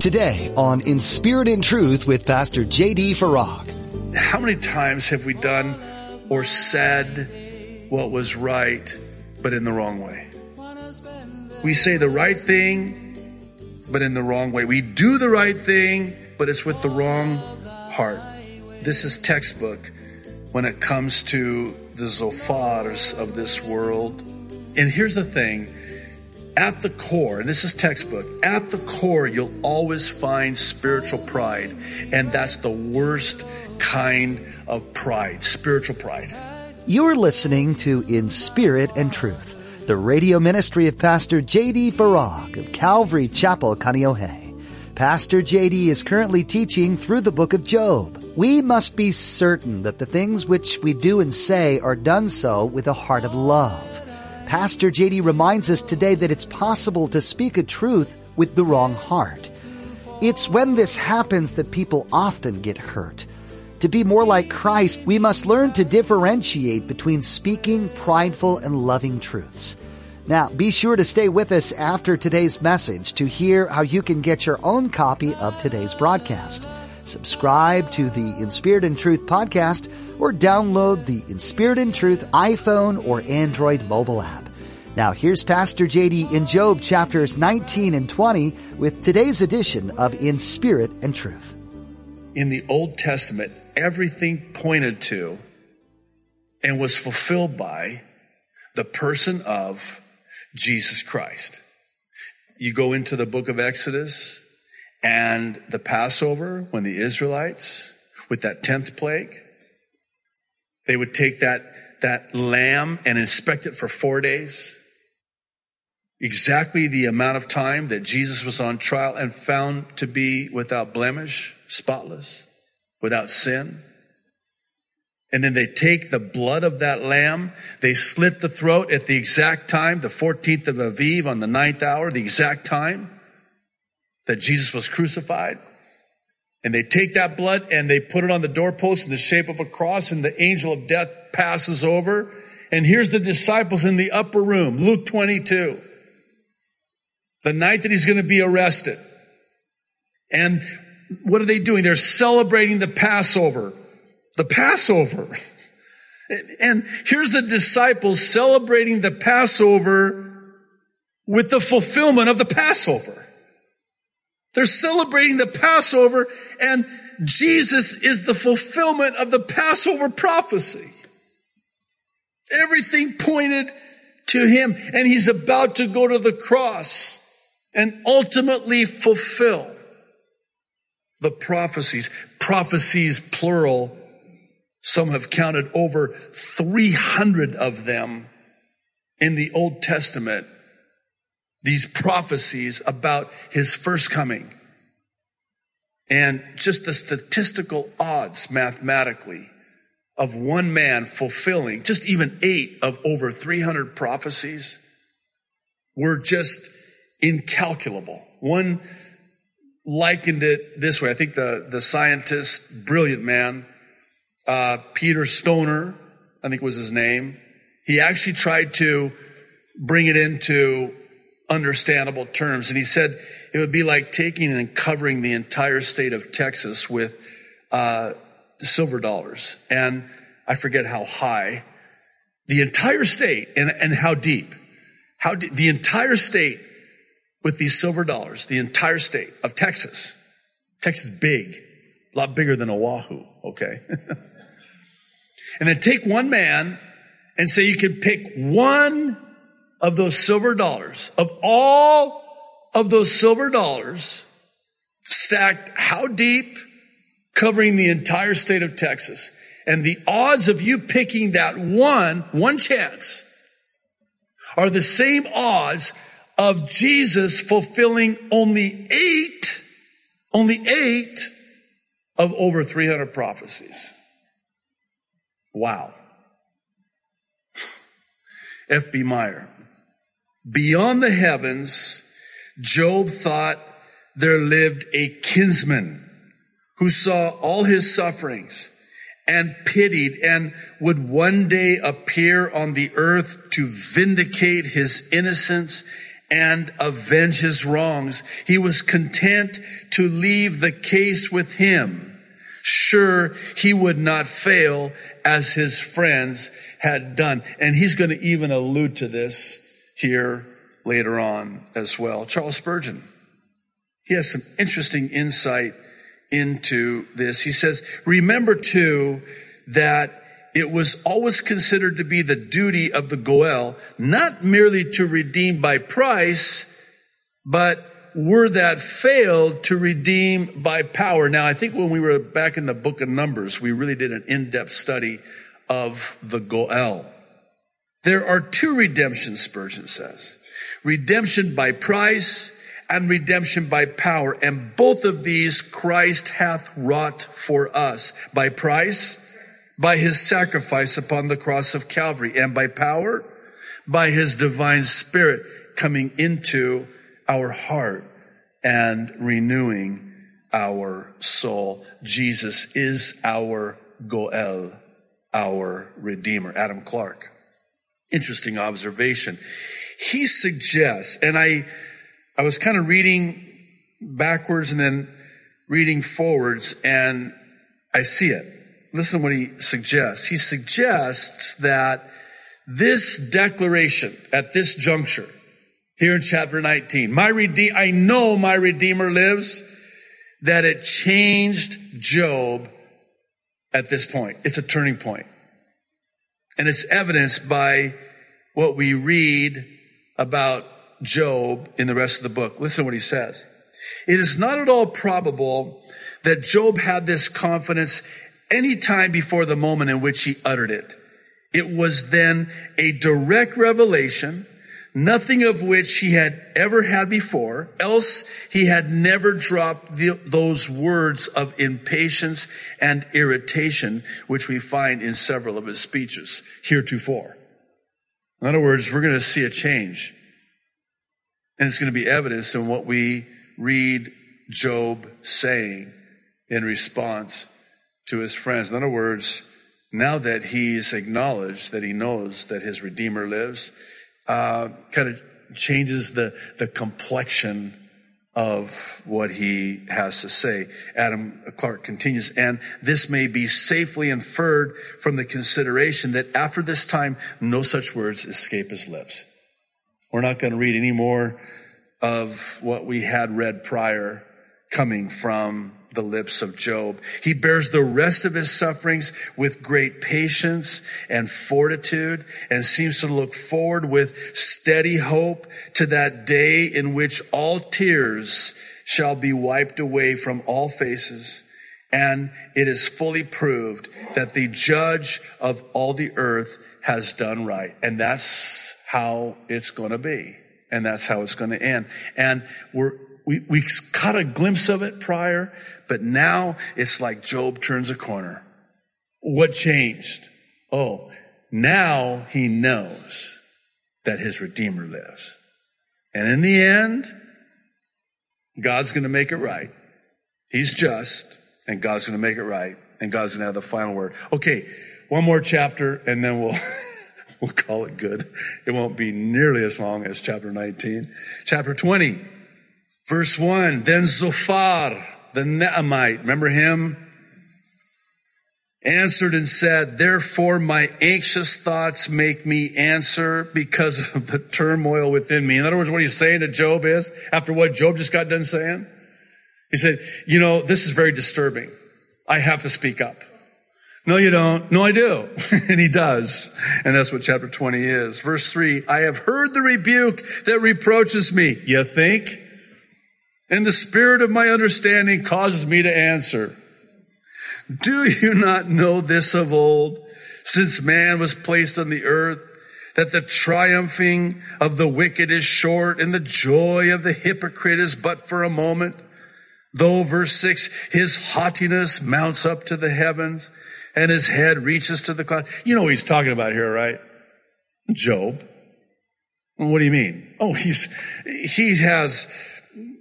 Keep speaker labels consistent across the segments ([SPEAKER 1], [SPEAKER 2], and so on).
[SPEAKER 1] Today on In Spirit and Truth with Pastor J.D. Farag.
[SPEAKER 2] How many times have we done or said what was right, but in the wrong way? We say the right thing, but in the wrong way. We do the right thing, but it's with the wrong heart. This is textbook when it comes to the Zophars of this world. And here's the thing at the core, and this is textbook, at the core, you'll always find spiritual pride. And that's the worst kind of pride, spiritual pride.
[SPEAKER 1] You're listening to In Spirit and Truth, the radio ministry of Pastor J.D. Farag of Calvary Chapel, Kaneohe. Pastor J.D. is currently teaching through the book of Job. We must be certain that the things which we do and say are done so with a heart of love. Pastor JD reminds us today that it's possible to speak a truth with the wrong heart. It's when this happens that people often get hurt. To be more like Christ, we must learn to differentiate between speaking prideful and loving truths. Now, be sure to stay with us after today's message to hear how you can get your own copy of today's broadcast. Subscribe to the In Spirit and Truth podcast or download the In Spirit and Truth iPhone or Android mobile app. Now here's Pastor JD in Job chapters 19 and 20 with today's edition of In Spirit and Truth.
[SPEAKER 2] In the Old Testament, everything pointed to and was fulfilled by the person of Jesus Christ. You go into the book of Exodus and the Passover when the Israelites with that 10th plague, they would take that, that lamb and inspect it for four days. Exactly the amount of time that Jesus was on trial and found to be without blemish, spotless, without sin. And then they take the blood of that lamb, they slit the throat at the exact time, the 14th of Aviv on the ninth hour, the exact time that Jesus was crucified. And they take that blood and they put it on the doorpost in the shape of a cross and the angel of death passes over. And here's the disciples in the upper room, Luke 22. The night that he's going to be arrested. And what are they doing? They're celebrating the Passover. The Passover. And here's the disciples celebrating the Passover with the fulfillment of the Passover. They're celebrating the Passover and Jesus is the fulfillment of the Passover prophecy. Everything pointed to him and he's about to go to the cross and ultimately fulfill the prophecies. Prophecies plural. Some have counted over 300 of them in the Old Testament these prophecies about his first coming. And just the statistical odds mathematically of one man fulfilling just even eight of over 300 prophecies were just incalculable. One likened it this way. I think the, the scientist, brilliant man, uh, Peter Stoner, I think was his name. He actually tried to bring it into understandable terms. And he said it would be like taking and covering the entire state of Texas with uh, silver dollars. And I forget how high. The entire state and, and how deep. How de- the entire state with these silver dollars, the entire state of Texas. Texas big, a lot bigger than Oahu, okay? and then take one man and say you can pick one of those silver dollars, of all of those silver dollars, stacked how deep? Covering the entire state of Texas. And the odds of you picking that one, one chance, are the same odds of Jesus fulfilling only eight, only eight of over 300 prophecies. Wow. F.B. Meyer. Beyond the heavens, Job thought there lived a kinsman who saw all his sufferings and pitied and would one day appear on the earth to vindicate his innocence and avenge his wrongs. He was content to leave the case with him. Sure, he would not fail as his friends had done. And he's going to even allude to this here later on as well. Charles Spurgeon. He has some interesting insight into this. He says, remember too that it was always considered to be the duty of the Goel not merely to redeem by price, but were that failed to redeem by power. Now, I think when we were back in the book of Numbers, we really did an in-depth study of the Goel. There are two redemptions, Spurgeon says. Redemption by price and redemption by power. And both of these Christ hath wrought for us. By price, by his sacrifice upon the cross of Calvary. And by power, by his divine spirit coming into our heart and renewing our soul. Jesus is our Goel, our Redeemer. Adam Clarke. Interesting observation. He suggests, and I, I was kind of reading backwards and then reading forwards and I see it. Listen to what he suggests. He suggests that this declaration at this juncture here in chapter 19, my Redeemer, I know my Redeemer lives, that it changed Job at this point. It's a turning point. And it's evidenced by what we read about Job in the rest of the book. Listen to what he says. It is not at all probable that Job had this confidence any time before the moment in which he uttered it. It was then a direct revelation, nothing of which he had ever had before, else he had never dropped the, those words of impatience and irritation, which we find in several of his speeches heretofore. In other words, we're going to see a change. And it's going to be evidenced in what we read Job saying in response to his friends. In other words, now that he's acknowledged that he knows that his Redeemer lives, uh, kind of changes the, the complexion of what he has to say. Adam Clarke continues, and this may be safely inferred from the consideration that after this time, no such words escape his lips. We're not going to read any more of what we had read prior coming from the lips of Job. He bears the rest of his sufferings with great patience and fortitude and seems to look forward with steady hope to that day in which all tears shall be wiped away from all faces. And it is fully proved that the judge of all the earth has done right. And that's how it's going to be. And that's how it's going to end. And we're, we, we caught a glimpse of it prior, but now it's like Job turns a corner. What changed? Oh, now he knows that his Redeemer lives. And in the end, God's going to make it right. He's just, and God's going to make it right, and God's going to have the final word. Okay, one more chapter, and then we'll, we'll call it good. It won't be nearly as long as chapter 19. Chapter 20. Verse 1, then Zophar, the Naamite, remember him? Answered and said, therefore my anxious thoughts make me answer because of the turmoil within me. In other words, what he's saying to Job is, after what Job just got done saying, he said, you know, this is very disturbing. I have to speak up. No, you don't. No, I do. and he does. And that's what chapter 20 is. Verse 3, I have heard the rebuke that reproaches me. You think? And the spirit of my understanding causes me to answer. Do you not know this of old, since man was placed on the earth, that the triumphing of the wicked is short and the joy of the hypocrite is but for a moment? Though, verse six, his haughtiness mounts up to the heavens and his head reaches to the clouds. You know what he's talking about here, right? Job. What do you mean? Oh, he's, he has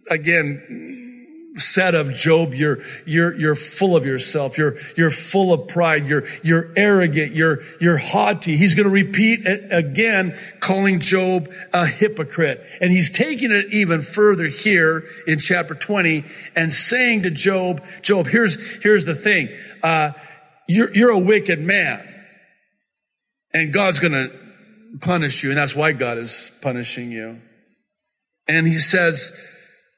[SPEAKER 2] again, said of Job, you're, you're, you're full of yourself. You're, you're full of pride. You're, you're arrogant. You're, you're haughty. He's going to repeat it again, calling Job a hypocrite. And he's taking it even further here in chapter 20 and saying to Job, Job, here's, here's the thing. Uh, you're, you're a wicked man and God's going to punish you. And that's why God is punishing you. And he says,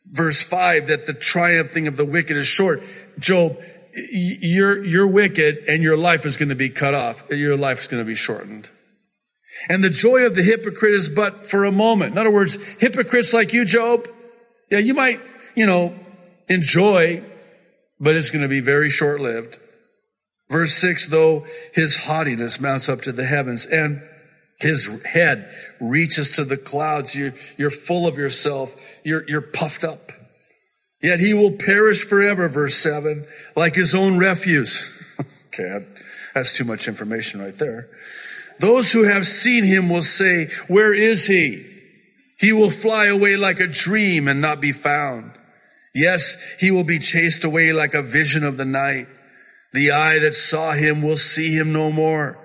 [SPEAKER 2] verse 5 that the triumphing of the wicked is short. Job, you're, you're wicked and your life is going to be cut off. Your life is going to be shortened. And the joy of the hypocrite is but for a moment. In other words, hypocrites like you, Job, yeah, you might, you know, enjoy, but it's going to be very short lived. Verse six, though his haughtiness mounts up to the heavens and his head reaches to the clouds. You, you're full of yourself. You're, you're puffed up. Yet he will perish forever, verse seven, like his own refuse. okay, that's too much information right there. Those who have seen him will say, where is he? He will fly away like a dream and not be found. Yes, he will be chased away like a vision of the night. The eye that saw him will see him no more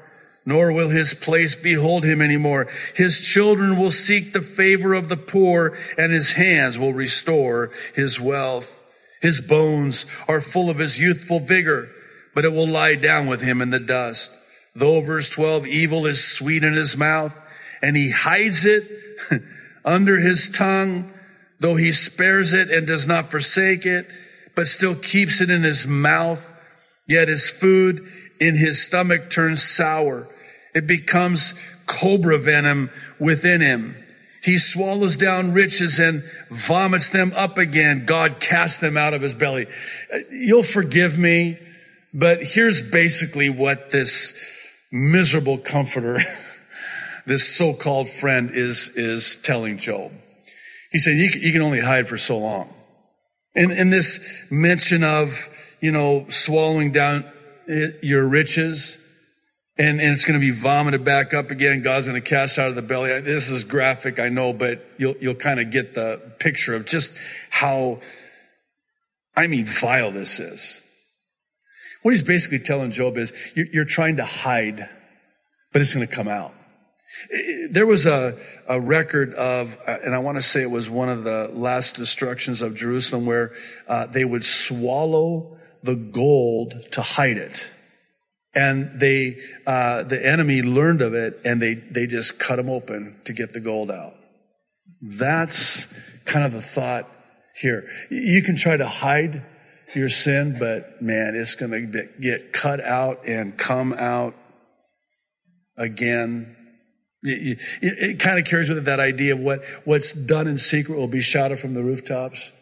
[SPEAKER 2] nor will his place behold him anymore. His children will seek the favor of the poor and his hands will restore his wealth. His bones are full of his youthful vigor, but it will lie down with him in the dust. Though verse 12, evil is sweet in his mouth and he hides it under his tongue, though he spares it and does not forsake it, but still keeps it in his mouth. Yet his food in his stomach turns sour it becomes cobra venom within him. He swallows down riches and vomits them up again. God casts them out of his belly. You'll forgive me, but here's basically what this miserable comforter, this so-called friend is, is telling Job. He said, you, can only hide for so long. And, and this mention of, you know, swallowing down eh, your riches, and, and it's going to be vomited back up again. God's going to cast out of the belly. This is graphic, I know, but you'll, you'll kind of get the picture of just how, I mean, vile this is. What he's basically telling Job is you're, you're trying to hide, but it's going to come out. There was a, a record of, and I want to say it was one of the last destructions of Jerusalem where uh, they would swallow the gold to hide it and they uh, the enemy learned of it and they they just cut them open to get the gold out. That's kind of the thought here. You can try to hide your sin but man it's going to get cut out and come out again. It, it, it kind of carries with it that idea of what what's done in secret will be shouted from the rooftops.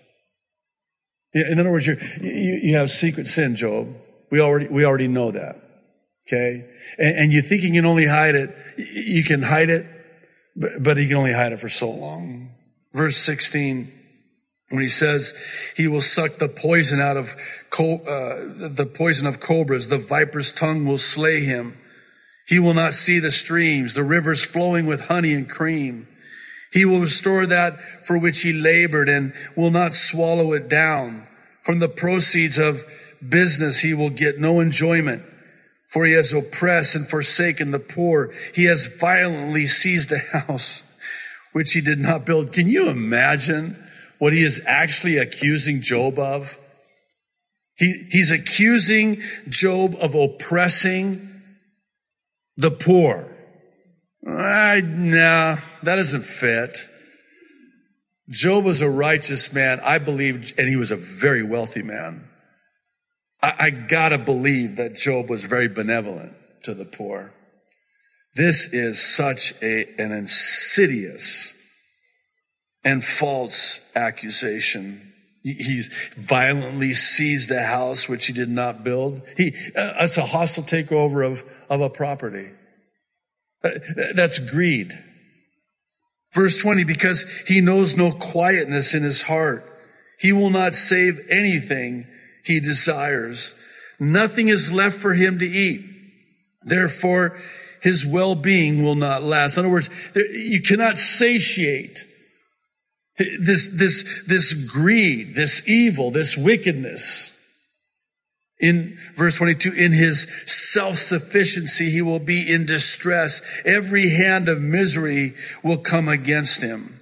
[SPEAKER 2] In other words you you have secret sin Job. We already we already know that Okay. And, and, you think you can only hide it. You can hide it, but, but you can only hide it for so long. Verse 16, when he says he will suck the poison out of, uh, the poison of cobras, the viper's tongue will slay him. He will not see the streams, the rivers flowing with honey and cream. He will restore that for which he labored and will not swallow it down. From the proceeds of business, he will get no enjoyment for he has oppressed and forsaken the poor. He has violently seized a house which he did not build. Can you imagine what he is actually accusing Job of? He, he's accusing Job of oppressing the poor. I, nah, that doesn't fit. Job was a righteous man, I believe, and he was a very wealthy man. I, I gotta believe that Job was very benevolent to the poor. This is such a, an insidious and false accusation. He's violently seized a house which he did not build. He, uh, a hostile takeover of, of a property. Uh, that's greed. Verse 20, because he knows no quietness in his heart. He will not save anything he desires. Nothing is left for him to eat. Therefore, his well-being will not last. In other words, you cannot satiate This, this, this greed, this evil, this wickedness. In verse 22, in his self-sufficiency, he will be in distress. Every hand of misery will come against him.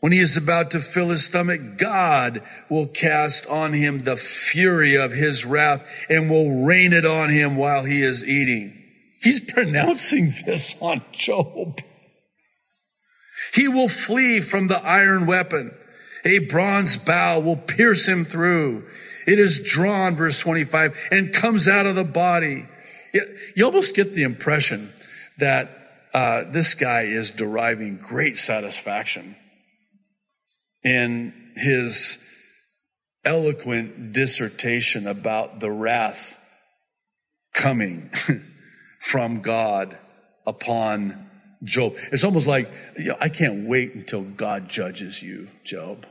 [SPEAKER 2] When he is about to fill his stomach, God will cast on him the fury of his wrath and will rain it on him while he is eating. He's pronouncing this on Job. He will flee from the iron weapon. A bronze bow will pierce him through. It is drawn, verse 25, and comes out of the body. You almost get the impression that uh, this guy is deriving great satisfaction in his eloquent dissertation about the wrath coming from God upon Job. It's almost like, you know, I can't wait until God judges you, Job.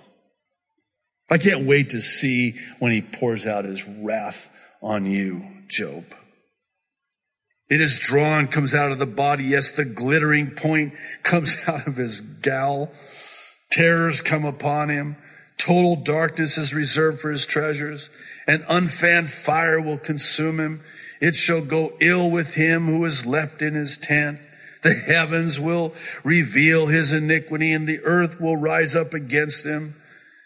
[SPEAKER 2] I can't wait to see when he pours out his wrath on you, Job. It is drawn, comes out of the body. Yes, the glittering point comes out of his gall. Terrors come upon him. Total darkness is reserved for his treasures. An unfanned fire will consume him. It shall go ill with him who is left in his tent. The heavens will reveal his iniquity and the earth will rise up against him.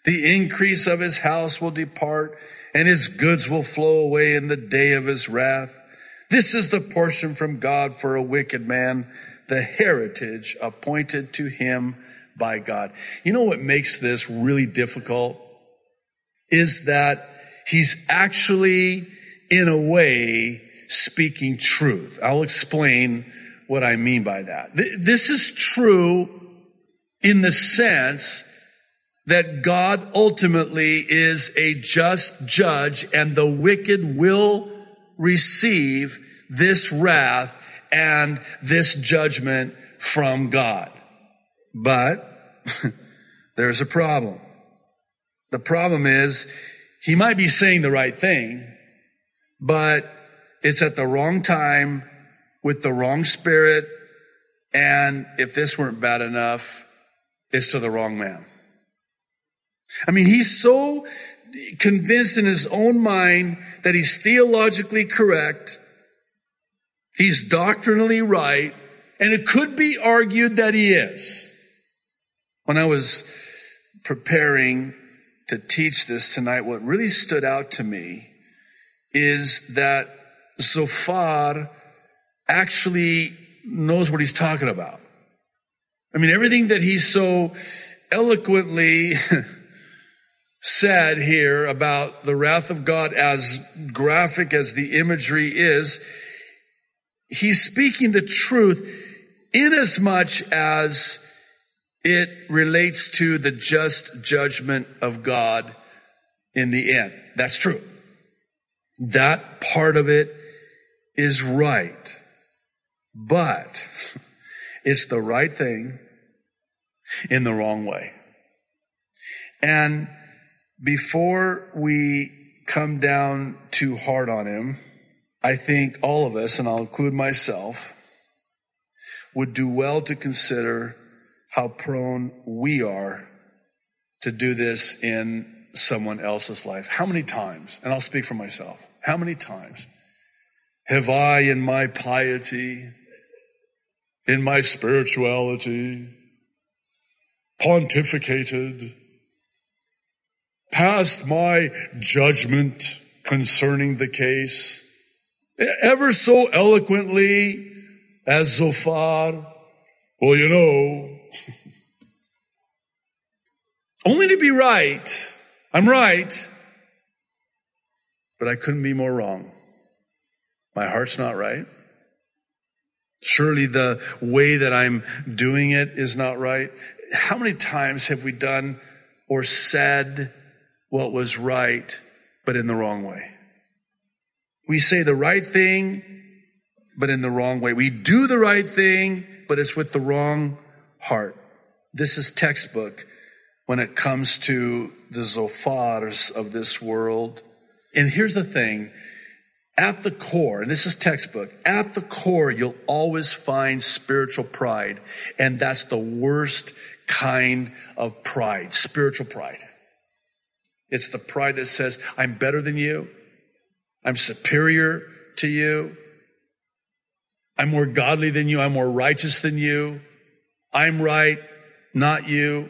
[SPEAKER 2] The increase of his house will depart and his goods will flow away in the day of his wrath. This is the portion from God for a wicked man, the heritage appointed to him by God. You know what makes this really difficult? Is that he's actually, in a way, speaking truth. I'll explain what I mean by that. This is true in the sense that God ultimately is a just judge and the wicked will receive this wrath and this judgment from God. But there's a problem. The problem is he might be saying the right thing, but it's at the wrong time with the wrong spirit. And if this weren't bad enough, it's to the wrong man. I mean, he's so convinced in his own mind that he's theologically correct. He's doctrinally right. And it could be argued that he is. When I was preparing to teach this tonight, what really stood out to me is that Zophar actually knows what he's talking about. I mean, everything that he so eloquently said here about the wrath of God as graphic as the imagery is, he's speaking the truth inasmuch as it relates to the just judgment of God in the end. That's true. That part of it is right. But it's the right thing in the wrong way. And before we come down too hard on him, I think all of us, and I'll include myself, would do well to consider how prone we are to do this in someone else's life. How many times, and I'll speak for myself, how many times have I in my piety, in my spirituality, pontificated, passed my judgment concerning the case, ever so eloquently as Zophar, well, you know, only to be right. I'm right. But I couldn't be more wrong. My heart's not right. Surely the way that I'm doing it is not right. How many times have we done or said what was right, but in the wrong way? We say the right thing, but in the wrong way. We do the right thing, but it's with the wrong heart. This is textbook when it comes to the Zophars of this world. And here's the thing. At the core, and this is textbook, at the core, you'll always find spiritual pride. And that's the worst kind of pride, spiritual pride. It's the pride that says, I'm better than you. I'm superior to you. I'm more godly than you. I'm more righteous than you. I'm right, not you.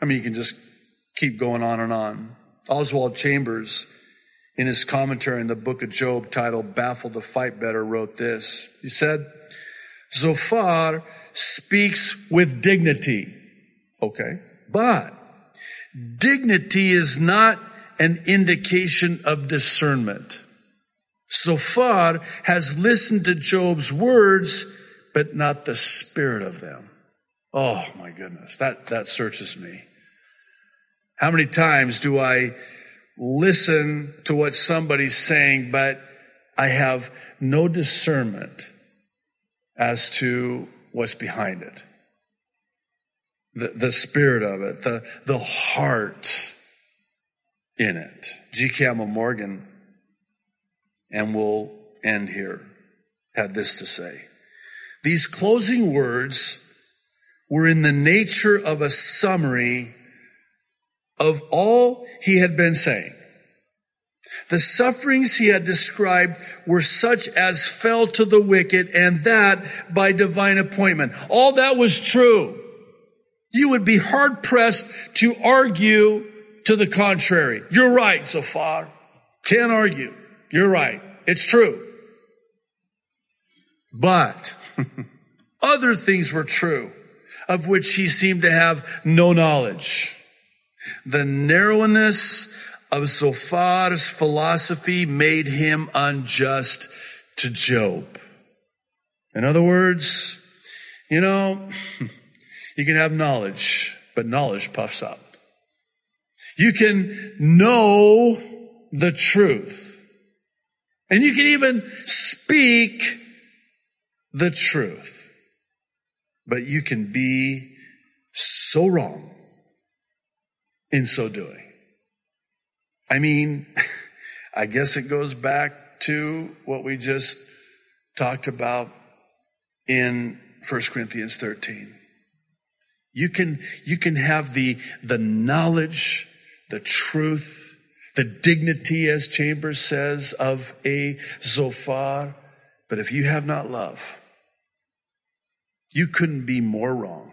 [SPEAKER 2] I mean, you can just keep going on and on. Oswald Chambers, in his commentary in the book of Job titled Baffled to Fight Better, wrote this. He said, Zophar speaks with dignity. Okay. But dignity is not an indication of discernment. Zophar has listened to Job's words, but not the spirit of them. Oh my goodness. That, that searches me. How many times do I listen to what somebody's saying, but I have no discernment as to what's behind it? The, the spirit of it, the, the heart in it. G. Campbell Morgan, and we'll end here, had this to say. These closing words were in the nature of a summary of all he had been saying. The sufferings he had described were such as fell to the wicked and that by divine appointment. All that was true. You would be hard pressed to argue to the contrary. You're right so far. Can't argue. You're right. It's true. But other things were true of which he seemed to have no knowledge. The narrowness of Zophar's philosophy made him unjust to Job. In other words, you know, you can have knowledge, but knowledge puffs up. You can know the truth. And you can even speak the truth. But you can be so wrong in so doing. I mean, I guess it goes back to what we just talked about in 1 Corinthians 13. You can, you can have the, the knowledge, the truth, the dignity, as Chambers says, of a Zophar. But if you have not love, you couldn't be more wrong.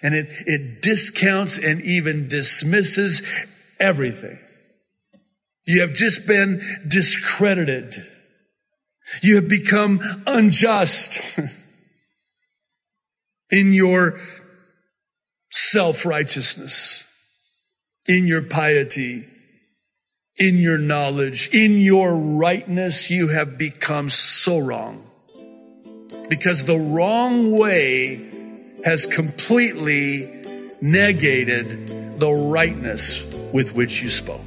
[SPEAKER 2] And it, it discounts and even dismisses everything. You have just been discredited. You have become unjust in your self-righteousness, in your piety, in your knowledge, in your rightness. You have become so wrong because the wrong way has completely negated the rightness with which you spoke.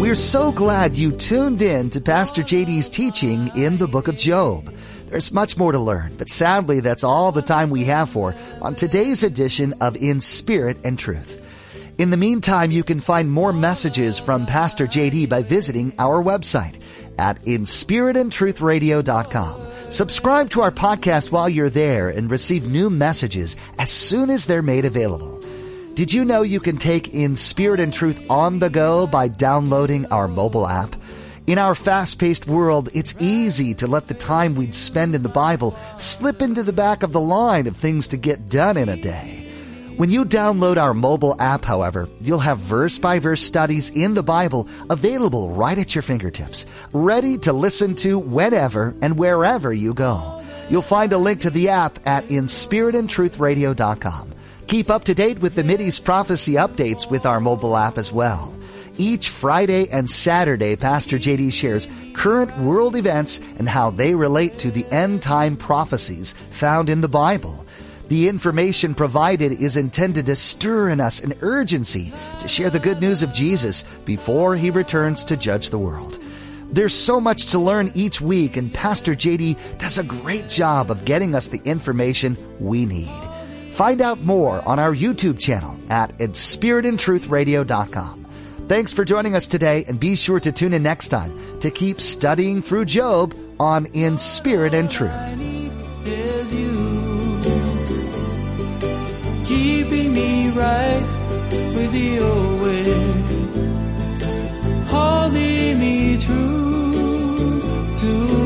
[SPEAKER 1] We're so glad you tuned in to Pastor JD's teaching in the book of Job. There's much more to learn, but sadly that's all the time we have for on today's edition of In Spirit and Truth. In the meantime, you can find more messages from Pastor JD by visiting our website at inspiritandtruthradio.com. Subscribe to our podcast while you're there and receive new messages as soon as they're made available. Did you know you can take In Spirit and Truth on the go by downloading our mobile app? In our fast-paced world, it's easy to let the time we'd spend in the Bible slip into the back of the line of things to get done in a day. When you download our mobile app, however, you'll have verse by verse studies in the Bible available right at your fingertips, ready to listen to whenever and wherever you go. You'll find a link to the app at inspiritandtruthradio.com. Keep up to date with the Mideast prophecy updates with our mobile app as well. Each Friday and Saturday, Pastor JD shares current world events and how they relate to the end time prophecies found in the Bible. The information provided is intended to stir in us an urgency to share the good news of Jesus before he returns to judge the world. There's so much to learn each week, and Pastor JD does a great job of getting us the information we need. Find out more on our YouTube channel at inspiritandtruthradio.com. Thanks for joining us today, and be sure to tune in next time to keep studying through Job on In Spirit and Truth.
[SPEAKER 3] right with your way, holding me true to.